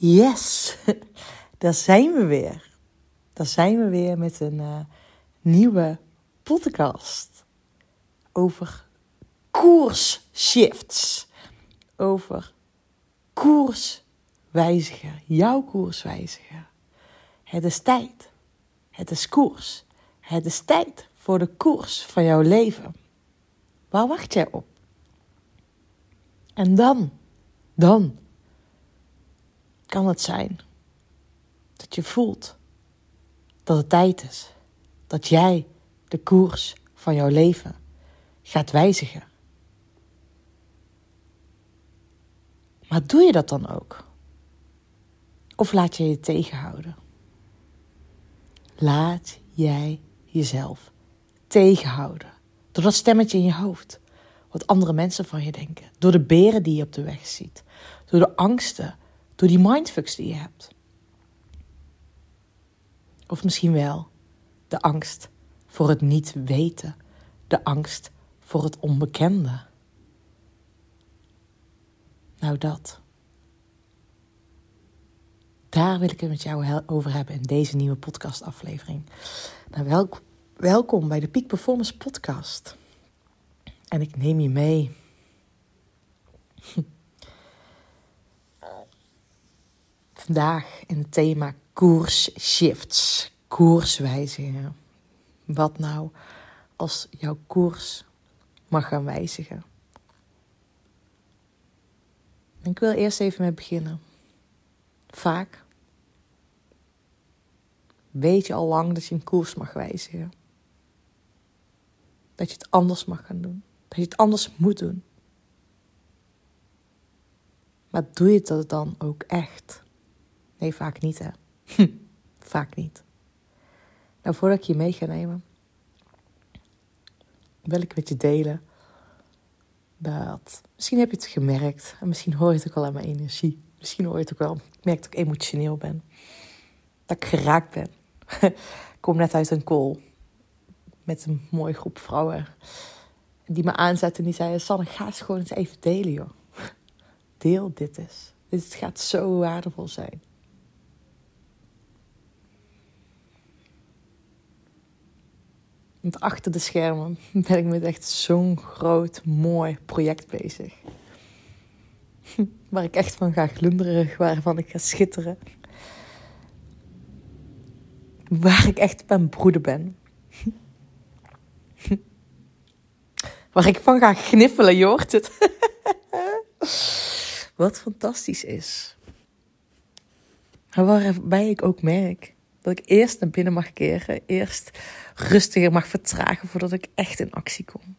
Yes, daar zijn we weer. Daar zijn we weer met een uh, nieuwe podcast over koersshifts. Over koerswijzigen, jouw koerswijzigen. Het is tijd. Het is koers. Het is tijd voor de koers van jouw leven. Waar wacht jij op? En dan, dan kan het zijn dat je voelt dat het tijd is dat jij de koers van jouw leven gaat wijzigen. Maar doe je dat dan ook? Of laat je je tegenhouden? Laat jij jezelf tegenhouden door dat stemmetje in je hoofd, wat andere mensen van je denken, door de beren die je op de weg ziet, door de angsten door die mindfucks die je hebt. Of misschien wel de angst voor het niet weten, de angst voor het onbekende. Nou, dat. Daar wil ik het met jou over hebben in deze nieuwe podcastaflevering. Nou, welkom bij de Peak Performance Podcast. En ik neem je mee vandaag het thema koersshifts, koerswijzigingen. Wat nou als jouw koers mag gaan wijzigen? ik wil eerst even met beginnen. Vaak weet je al lang dat je een koers mag wijzigen. Dat je het anders mag gaan doen. Dat je het anders moet doen. Maar doe je dat dan ook echt? Nee, vaak niet, hè? vaak niet. Nou, voordat ik je mee ga nemen, wil ik met je delen dat misschien heb je het gemerkt en misschien hoor je het ook al aan mijn energie. Misschien hoor je het ook wel. Ik merk dat ik emotioneel ben. Dat ik geraakt ben. ik kom net uit een call met een mooie groep vrouwen die me aanzetten en die zeiden: Sanne, ga eens gewoon eens even delen, joh. Deel dit eens. Dit gaat zo waardevol zijn. Want achter de schermen ben ik met echt zo'n groot, mooi project bezig. Waar ik echt van ga glunderen, waarvan ik ga schitteren. Waar ik echt ben broeder ben. Waar ik van ga gniffelen, je hoort het. Wat fantastisch is. Waarbij ik ook merk dat ik eerst naar binnen mag keren, eerst rustiger mag vertragen voordat ik echt in actie kom.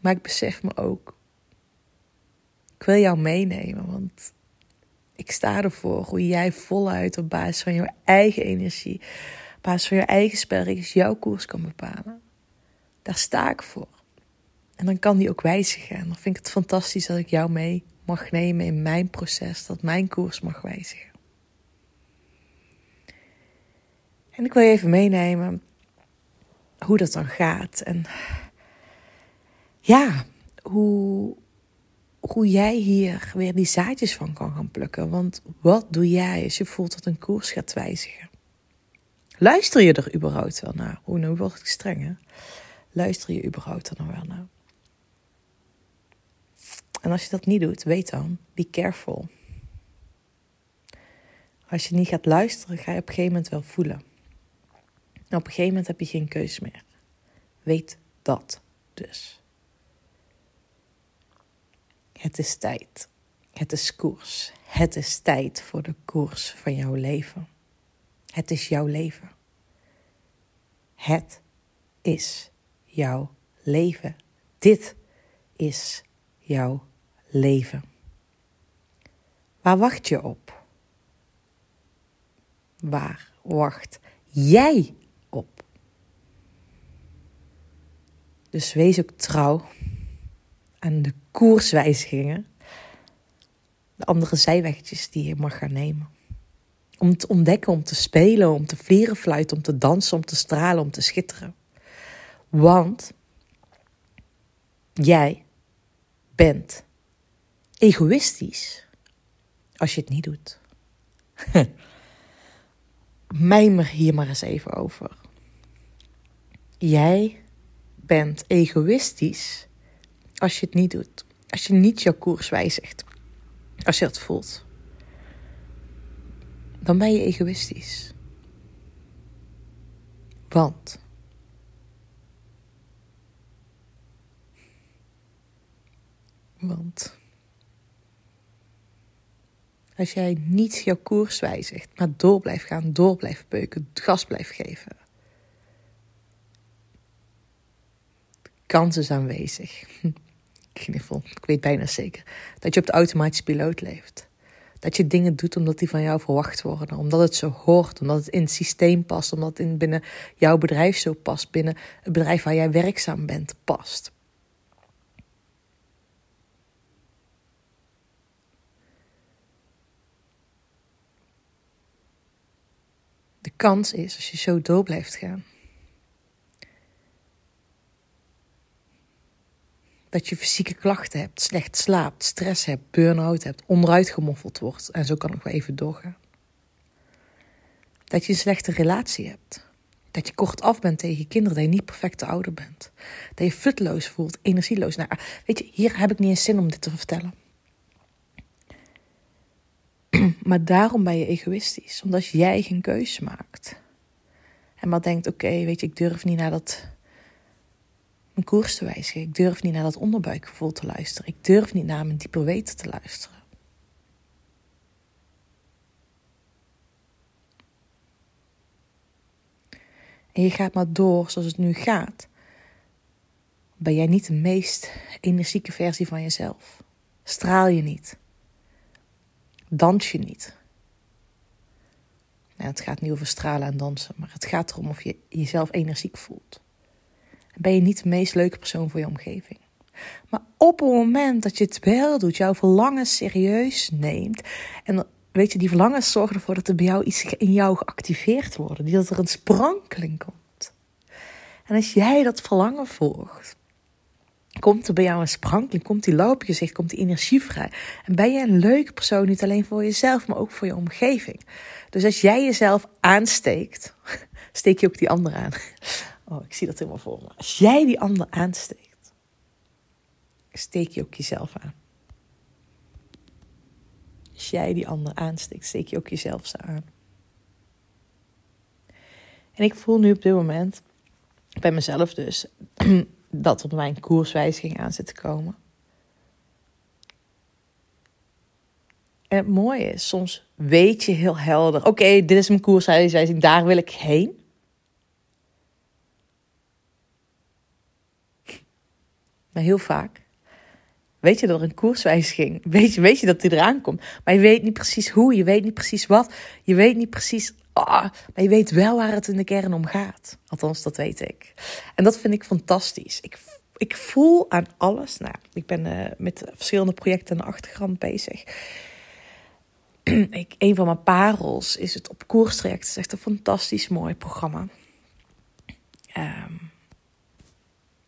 Maar ik besef me ook, ik wil jou meenemen, want ik sta ervoor hoe jij voluit op basis van jouw eigen energie, op basis van je eigen spelregels, jouw koers kan bepalen. Daar sta ik voor. En dan kan die ook wijzigen. En dan vind ik het fantastisch dat ik jou mee mag nemen in mijn proces, dat mijn koers mag wijzigen. En ik wil je even meenemen hoe dat dan gaat. En ja, hoe, hoe jij hier weer die zaadjes van kan gaan plukken. Want wat doe jij als je voelt dat een koers gaat wijzigen? Luister je er überhaupt wel naar? Hoe nu word ik streng hè? Luister je überhaupt er nog wel naar? En als je dat niet doet, weet dan, be careful. Als je niet gaat luisteren, ga je op een gegeven moment wel voelen. Nou, op een gegeven moment heb je geen keus meer. Weet dat dus. Het is tijd. Het is koers. Het is tijd voor de koers van jouw leven. Het is jouw leven. Het is jouw leven. Dit is jouw leven. Waar wacht je op? Waar wacht jij op. Dus wees ook trouw aan de koerswijzigingen, de andere zijwegjes die je mag gaan nemen. Om te ontdekken, om te spelen, om te vlieren, fluiten, om te dansen, om te stralen, om te schitteren. Want jij bent egoïstisch als je het niet doet. Mijmer hier maar eens even over. Jij bent egoïstisch als je het niet doet. Als je niet jouw koers wijzigt. Als je dat voelt. Dan ben je egoïstisch. Want Want als jij niet jouw koers wijzigt, maar door blijft gaan, door blijft beuken, gas blijft geven. Kans is aanwezig. Geval, ik weet bijna zeker. Dat je op de automatische piloot leeft. Dat je dingen doet omdat die van jou verwacht worden. Omdat het zo hoort. Omdat het in het systeem past. Omdat het in, binnen jouw bedrijf zo past. Binnen het bedrijf waar jij werkzaam bent past. De kans is, als je zo door blijft gaan, dat je fysieke klachten hebt, slecht slaapt, stress hebt, burn-out hebt, onderuit gemoffeld wordt. En zo kan ik wel even doorgaan. Dat je een slechte relatie hebt. Dat je kort af bent tegen kinderen, dat je niet perfecte ouder bent. Dat je futloos voelt, energieloos. Weet je, hier heb ik niet eens zin om dit te vertellen. Maar daarom ben je egoïstisch. Omdat jij geen keuze maakt. En maar denkt, oké, weet je, ik durf niet naar dat mijn koers te wijzigen. Ik durf niet naar dat onderbuikgevoel te luisteren. Ik durf niet naar mijn dieper weten te luisteren. En je gaat maar door zoals het nu gaat. Ben jij niet de meest energieke versie van jezelf? Straal je niet? Dans je niet. Nou, het gaat niet over stralen en dansen, maar het gaat erom of je jezelf energiek voelt. Ben je niet de meest leuke persoon voor je omgeving. Maar op het moment dat je het wel doet, jouw verlangen serieus neemt. En weet je, die verlangens zorgen ervoor dat er bij jou iets in jou geactiveerd wordt. Dat er een sprankeling komt. En als jij dat verlangen volgt, Komt er bij jou een sprankeling? Komt die lauw gezicht? Komt die energie vrij? En ben je een leuke persoon, niet alleen voor jezelf, maar ook voor je omgeving. Dus als jij jezelf aansteekt, steek je ook die ander aan. Oh, ik zie dat helemaal voor me. Als jij die ander aansteekt, steek je ook jezelf aan. Als jij die ander aansteekt, steek je ook jezelf aan. En ik voel nu op dit moment, bij mezelf dus, dat op mijn koerswijziging aan zit te komen. En het mooie is, soms weet je heel helder: oké, dit is mijn koerswijziging, daar wil ik heen. Maar heel vaak weet je dat er een koerswijziging, weet je, weet je dat die eraan komt. Maar je weet niet precies hoe, je weet niet precies wat, je weet niet precies Oh, maar je weet wel waar het in de kern om gaat. Althans, dat weet ik. En dat vind ik fantastisch. Ik, ik voel aan alles. Nou, ik ben uh, met verschillende projecten aan de achtergrond bezig. ik, een van mijn parels is het op koerstraject. Het is echt een fantastisch mooi programma. Um,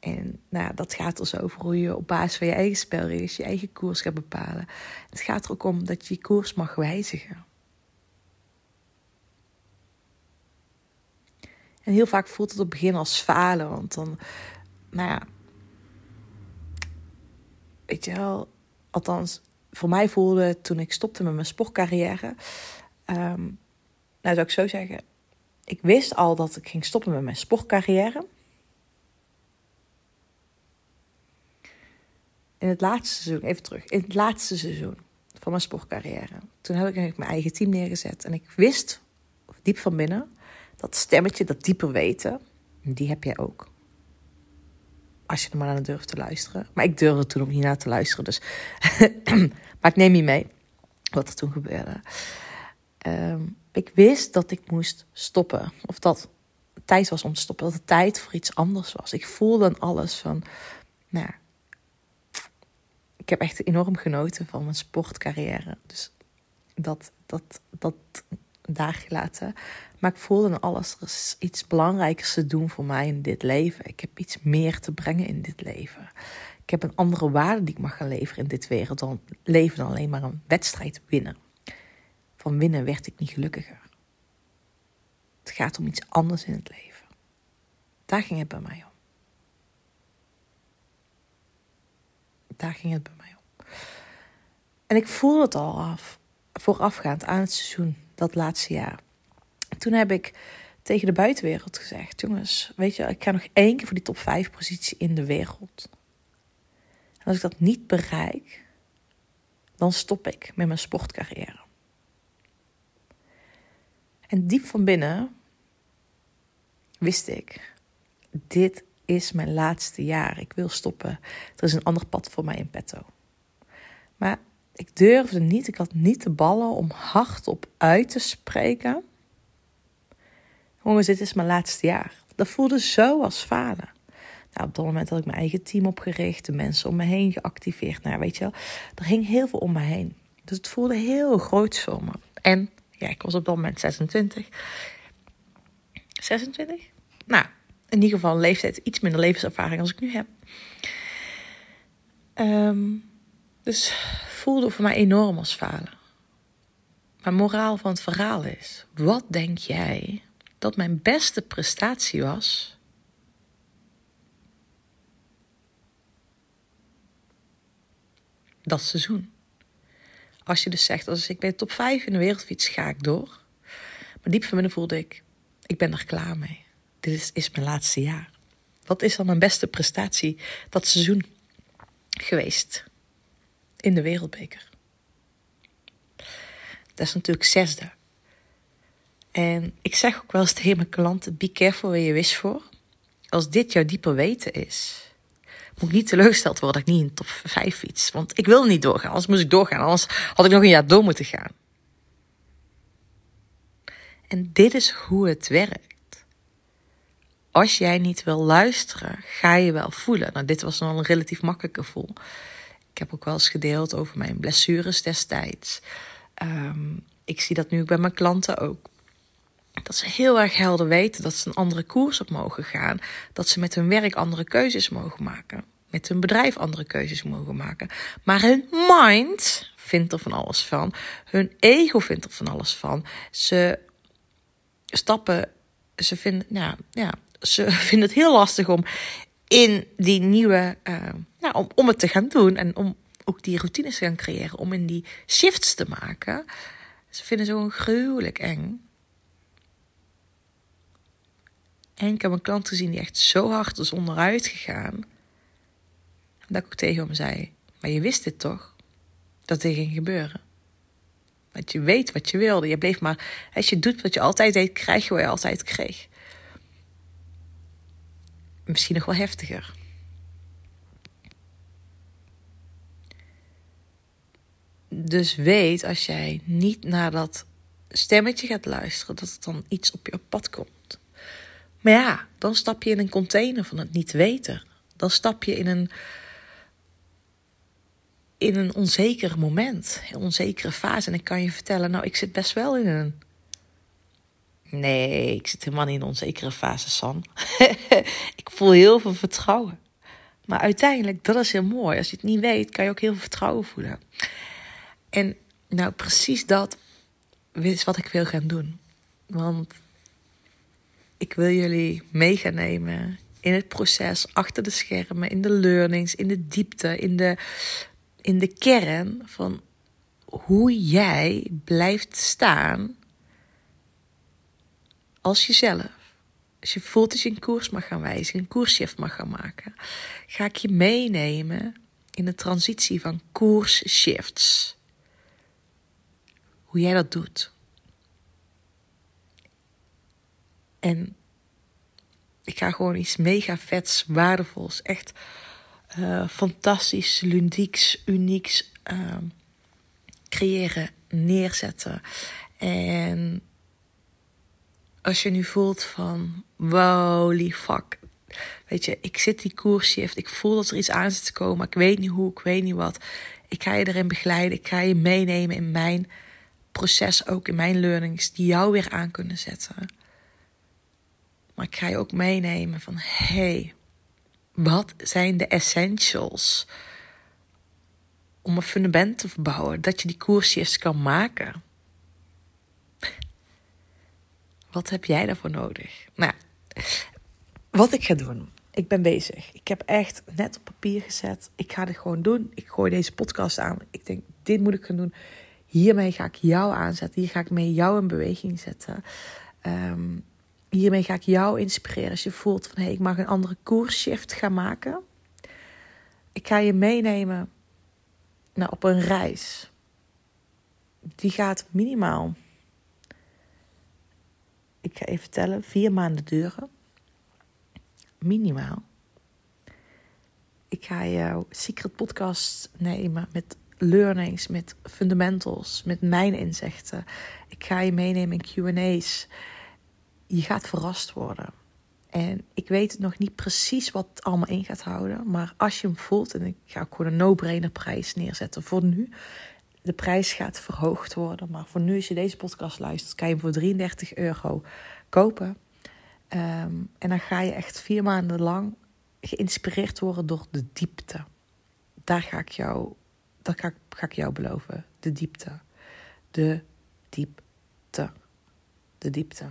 en nou, dat gaat dus over hoe je op basis van je eigen spelregels je eigen koers gaat bepalen. Het gaat er ook om dat je je koers mag wijzigen. En heel vaak voelt het op het begin als falen. Want dan, nou ja, weet je wel, althans, voor mij voelde toen ik stopte met mijn sportcarrière. Um, nou, zou ik zo zeggen. Ik wist al dat ik ging stoppen met mijn sportcarrière. In het laatste seizoen, even terug, in het laatste seizoen van mijn sportcarrière. Toen heb ik mijn eigen team neergezet. En ik wist, diep van binnen, dat stemmetje, dat dieper weten, die heb jij ook. Als je er maar naar durft te luisteren. Maar ik durfde toen ook niet naar te luisteren. Dus. maar ik neem je mee wat er toen gebeurde. Ehm, ik wist dat ik moest stoppen. Of dat het tijd was om te stoppen. Dat het tijd voor iets anders was. Ik voelde dan alles van. Nou, ik heb echt enorm genoten van mijn sportcarrière. Dus dat, dat, dat daar gelaten. Maar ik voelde alles, er iets belangrijkers te doen voor mij in dit leven. Ik heb iets meer te brengen in dit leven. Ik heb een andere waarde die ik mag gaan leveren in dit wereld dan leven dan alleen maar een wedstrijd winnen. van winnen werd ik niet gelukkiger. Het gaat om iets anders in het leven. Daar ging het bij mij om. Daar ging het bij mij om. En ik voelde het al af, voorafgaand aan het seizoen, dat laatste jaar. Toen heb ik tegen de buitenwereld gezegd: Jongens, weet je, ik ga nog één keer voor die top 5 positie in de wereld. En als ik dat niet bereik, dan stop ik met mijn sportcarrière. En diep van binnen wist ik: dit is mijn laatste jaar. Ik wil stoppen. Er is een ander pad voor mij in petto. Maar ik durfde niet, ik had niet de ballen om hardop uit te spreken. Jongens, dit is mijn laatste jaar. Dat voelde zo als falen. Nou, op dat moment had ik mijn eigen team opgericht, de mensen om me heen geactiveerd. Nou, weet je wel, er hing heel veel om me heen. Dus het voelde heel groot voor me. En ja, ik was op dat moment 26. 26? Nou, in ieder geval leeftijd, iets minder levenservaring als ik nu heb. Um, dus voelde voor mij enorm als falen. Maar moraal van het verhaal is: wat denk jij dat mijn beste prestatie was? Dat seizoen. Als je dus zegt, als ik bij de top 5 in de wereldfiets ga ik door. Maar diep van binnen voelde ik, ik ben er klaar mee. Dit is, is mijn laatste jaar. Wat is dan mijn beste prestatie dat seizoen geweest in de wereldbeker? Dat is natuurlijk zesde. En ik zeg ook wel eens tegen mijn klanten: be careful where je wish voor. Als dit jouw dieper weten is, moet ik niet teleurgesteld worden dat ik niet in top 5 fiets. Want ik wil niet doorgaan, anders moest ik doorgaan. Anders had ik nog een jaar door moeten gaan. En dit is hoe het werkt. Als jij niet wil luisteren, ga je wel voelen. Nou, dit was nog een relatief makkelijke gevoel. Ik heb ook wel eens gedeeld over mijn blessures destijds. Um, ik zie dat nu bij mijn klanten ook. Dat ze heel erg helder weten dat ze een andere koers op mogen gaan. Dat ze met hun werk andere keuzes mogen maken. Met hun bedrijf andere keuzes mogen maken. Maar hun mind vindt er van alles van. Hun ego vindt er van alles van. Ze stappen, ze vinden, nou, ja, ze vinden het heel lastig om in die nieuwe, uh, nou, om, om het te gaan doen en om ook die routines te gaan creëren, om in die shifts te maken. Ze vinden zo'n gruwelijk eng. En ik heb een klant gezien die echt zo hard is onderuit gegaan. Dat ik ook tegen hem zei: Maar je wist dit toch? Dat dit ging gebeuren. Want je weet wat je wilde. Je bleef maar. Als je doet wat je altijd deed, krijg je wat je altijd kreeg. Misschien nog wel heftiger. Dus weet als jij niet naar dat stemmetje gaat luisteren, dat het dan iets op je pad komt. Maar ja, dan stap je in een container van het niet weten. Dan stap je in een, in een onzeker moment, een onzekere fase. En ik kan je vertellen, nou, ik zit best wel in een. Nee, ik zit helemaal niet in een onzekere fase, San. ik voel heel veel vertrouwen. Maar uiteindelijk, dat is heel mooi. Als je het niet weet, kan je ook heel veel vertrouwen voelen. En nou, precies dat is wat ik wil gaan doen. Want ik wil jullie mee gaan nemen in het proces, achter de schermen, in de learnings, in de diepte, in de, in de kern van hoe jij blijft staan als jezelf. Als je voelt dat je een koers mag gaan wijzen, een koersshift mag gaan maken, ga ik je meenemen in de transitie van koersshifts. Hoe jij dat doet. En ik ga gewoon iets mega vets, waardevols, echt uh, fantastisch, ludieks, unieks uh, creëren, neerzetten. En als je nu voelt van, holy fuck, weet je, ik zit die koersshift, ik voel dat er iets aan zit te komen, ik weet niet hoe, ik weet niet wat. Ik ga je erin begeleiden, ik ga je meenemen in mijn proces, ook in mijn learnings, die jou weer aan kunnen zetten maar ik ga je ook meenemen van hey, wat zijn de essentials om een fundament te verbouwen, dat je die koersjes kan maken. Wat heb jij daarvoor nodig? Nou, wat ik ga doen. Ik ben bezig. Ik heb echt net op papier gezet. Ik ga dit gewoon doen. Ik gooi deze podcast aan. Ik denk, dit moet ik gaan doen. Hiermee ga ik jou aanzetten. Hier ga ik mee jou in beweging zetten. Ehm, hiermee ga ik jou inspireren. Als je voelt van, hé, hey, ik mag een andere koersshift gaan maken. Ik ga je meenemen nou, op een reis. Die gaat minimaal, ik ga even tellen, vier maanden duren. Minimaal. Ik ga jouw secret podcast nemen met learnings, met fundamentals, met mijn inzichten. Ik ga je meenemen in QA's. Je gaat verrast worden. En ik weet nog niet precies wat het allemaal in gaat houden. Maar als je hem voelt, en ik ga ook gewoon een no-brainer prijs neerzetten voor nu. De prijs gaat verhoogd worden. Maar voor nu, als je deze podcast luistert, kan je hem voor 33 euro kopen. Ehm, en dan ga je echt vier maanden lang geïnspireerd worden door de diepte. Daar ga ik jou, dat ga, ga ik jou beloven. De diepte. De diepte. De diepte.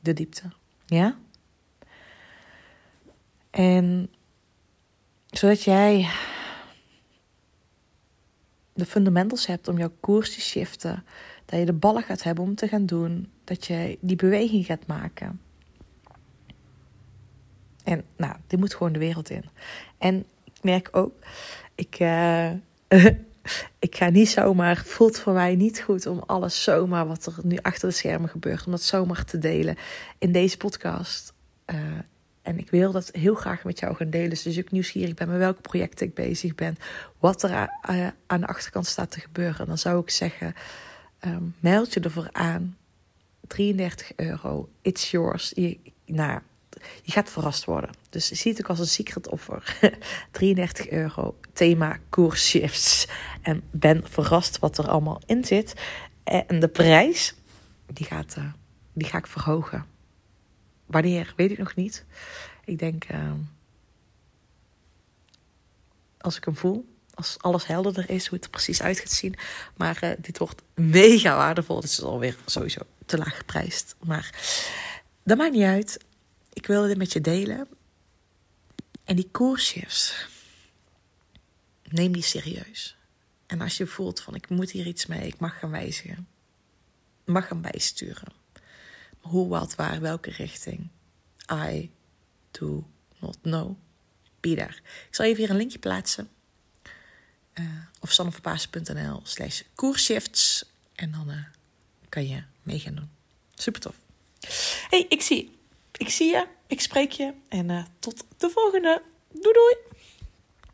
De diepte. Ja? En zodat jij de fundamentals hebt om jouw koers te shiften, dat je de ballen gaat hebben om te gaan doen, dat je die beweging gaat maken. En nou, dit moet gewoon de wereld in. En ik merk ook, ik, uh, ik ga niet zomaar, voelt voor mij niet goed om alles zomaar wat er nu achter de schermen gebeurt, om dat zomaar te delen in deze podcast. Uh, en ik wil dat heel graag met jou gaan delen. Dus ik nieuwsgierig ben met welke projecten ik bezig ben. Wat er aan de achterkant staat te gebeuren. Dan zou ik zeggen, um, meld je ervoor aan. 33 euro, it's yours. Je, nou, je gaat verrast worden. Dus zie het ook als een secret offer. 33 euro, thema course shifts. En ben verrast wat er allemaal in zit. En de prijs, die, gaat, uh, die ga ik verhogen. Wanneer, weet ik nog niet. Ik denk, uh, als ik hem voel, als alles helderder is, hoe het er precies uit gaat zien. Maar uh, dit wordt mega waardevol. Het is alweer sowieso te laag geprijsd. Maar dat maakt niet uit. Ik wilde dit met je delen. En die koersshifts, neem die serieus. En als je voelt van ik moet hier iets mee, ik mag gaan wijzigen. Mag hem bijsturen. Hoe, wat, waar, welke richting. I do not know. Be daar. Ik zal even hier een linkje plaatsen. Uh, of sanneverpaas.nl slash koershifts. En dan uh, kan je mee gaan doen. Super tof. hey, ik zie, ik zie je. Ik spreek je. En uh, tot de volgende. Doei doei.